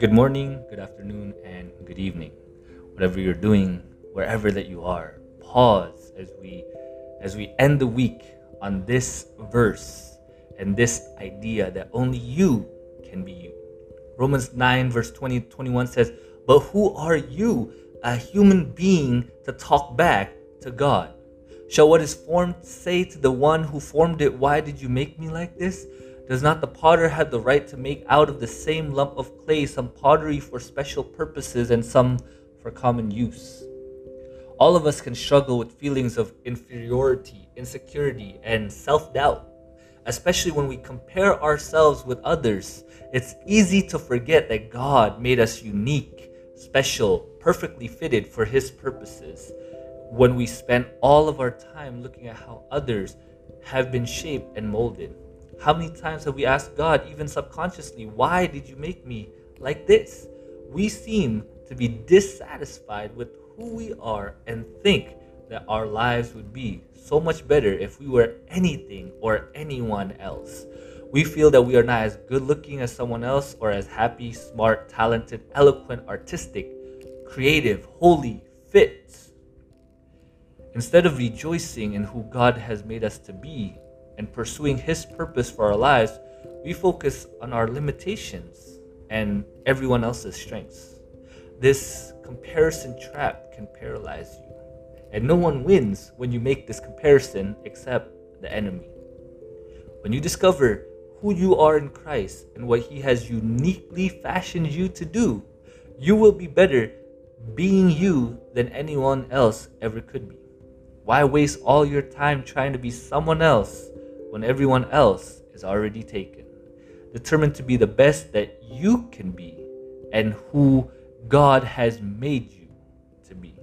Good morning, good afternoon, and good evening. Whatever you're doing, wherever that you are, pause as we as we end the week on this verse and this idea that only you can be you. Romans 9 verse 20 21 says, "But who are you, a human being to talk back to God? Shall what is formed say to the one who formed it, why did you make me like this?" Does not the potter have the right to make out of the same lump of clay some pottery for special purposes and some for common use? All of us can struggle with feelings of inferiority, insecurity, and self doubt, especially when we compare ourselves with others. It's easy to forget that God made us unique, special, perfectly fitted for His purposes when we spend all of our time looking at how others have been shaped and molded. How many times have we asked God, even subconsciously, why did you make me like this? We seem to be dissatisfied with who we are and think that our lives would be so much better if we were anything or anyone else. We feel that we are not as good looking as someone else or as happy, smart, talented, eloquent, artistic, creative, holy, fit. Instead of rejoicing in who God has made us to be and pursuing His purpose for our lives, we focus on our limitations and everyone else's strengths. This comparison trap can paralyze you. And no one wins when you make this comparison except the enemy. When you discover who you are in Christ and what He has uniquely fashioned you to do, you will be better being you than anyone else ever could be. Why waste all your time trying to be someone else when everyone else is already taken? Determined to be the best that you can be and who God has made you to be.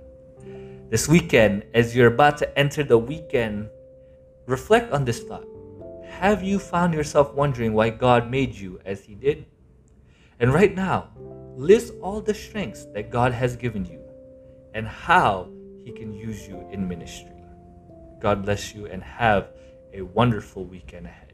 This weekend, as you're about to enter the weekend, reflect on this thought. Have you found yourself wondering why God made you as He did? And right now, list all the strengths that God has given you and how He can use you in ministry. God bless you and have a wonderful weekend ahead.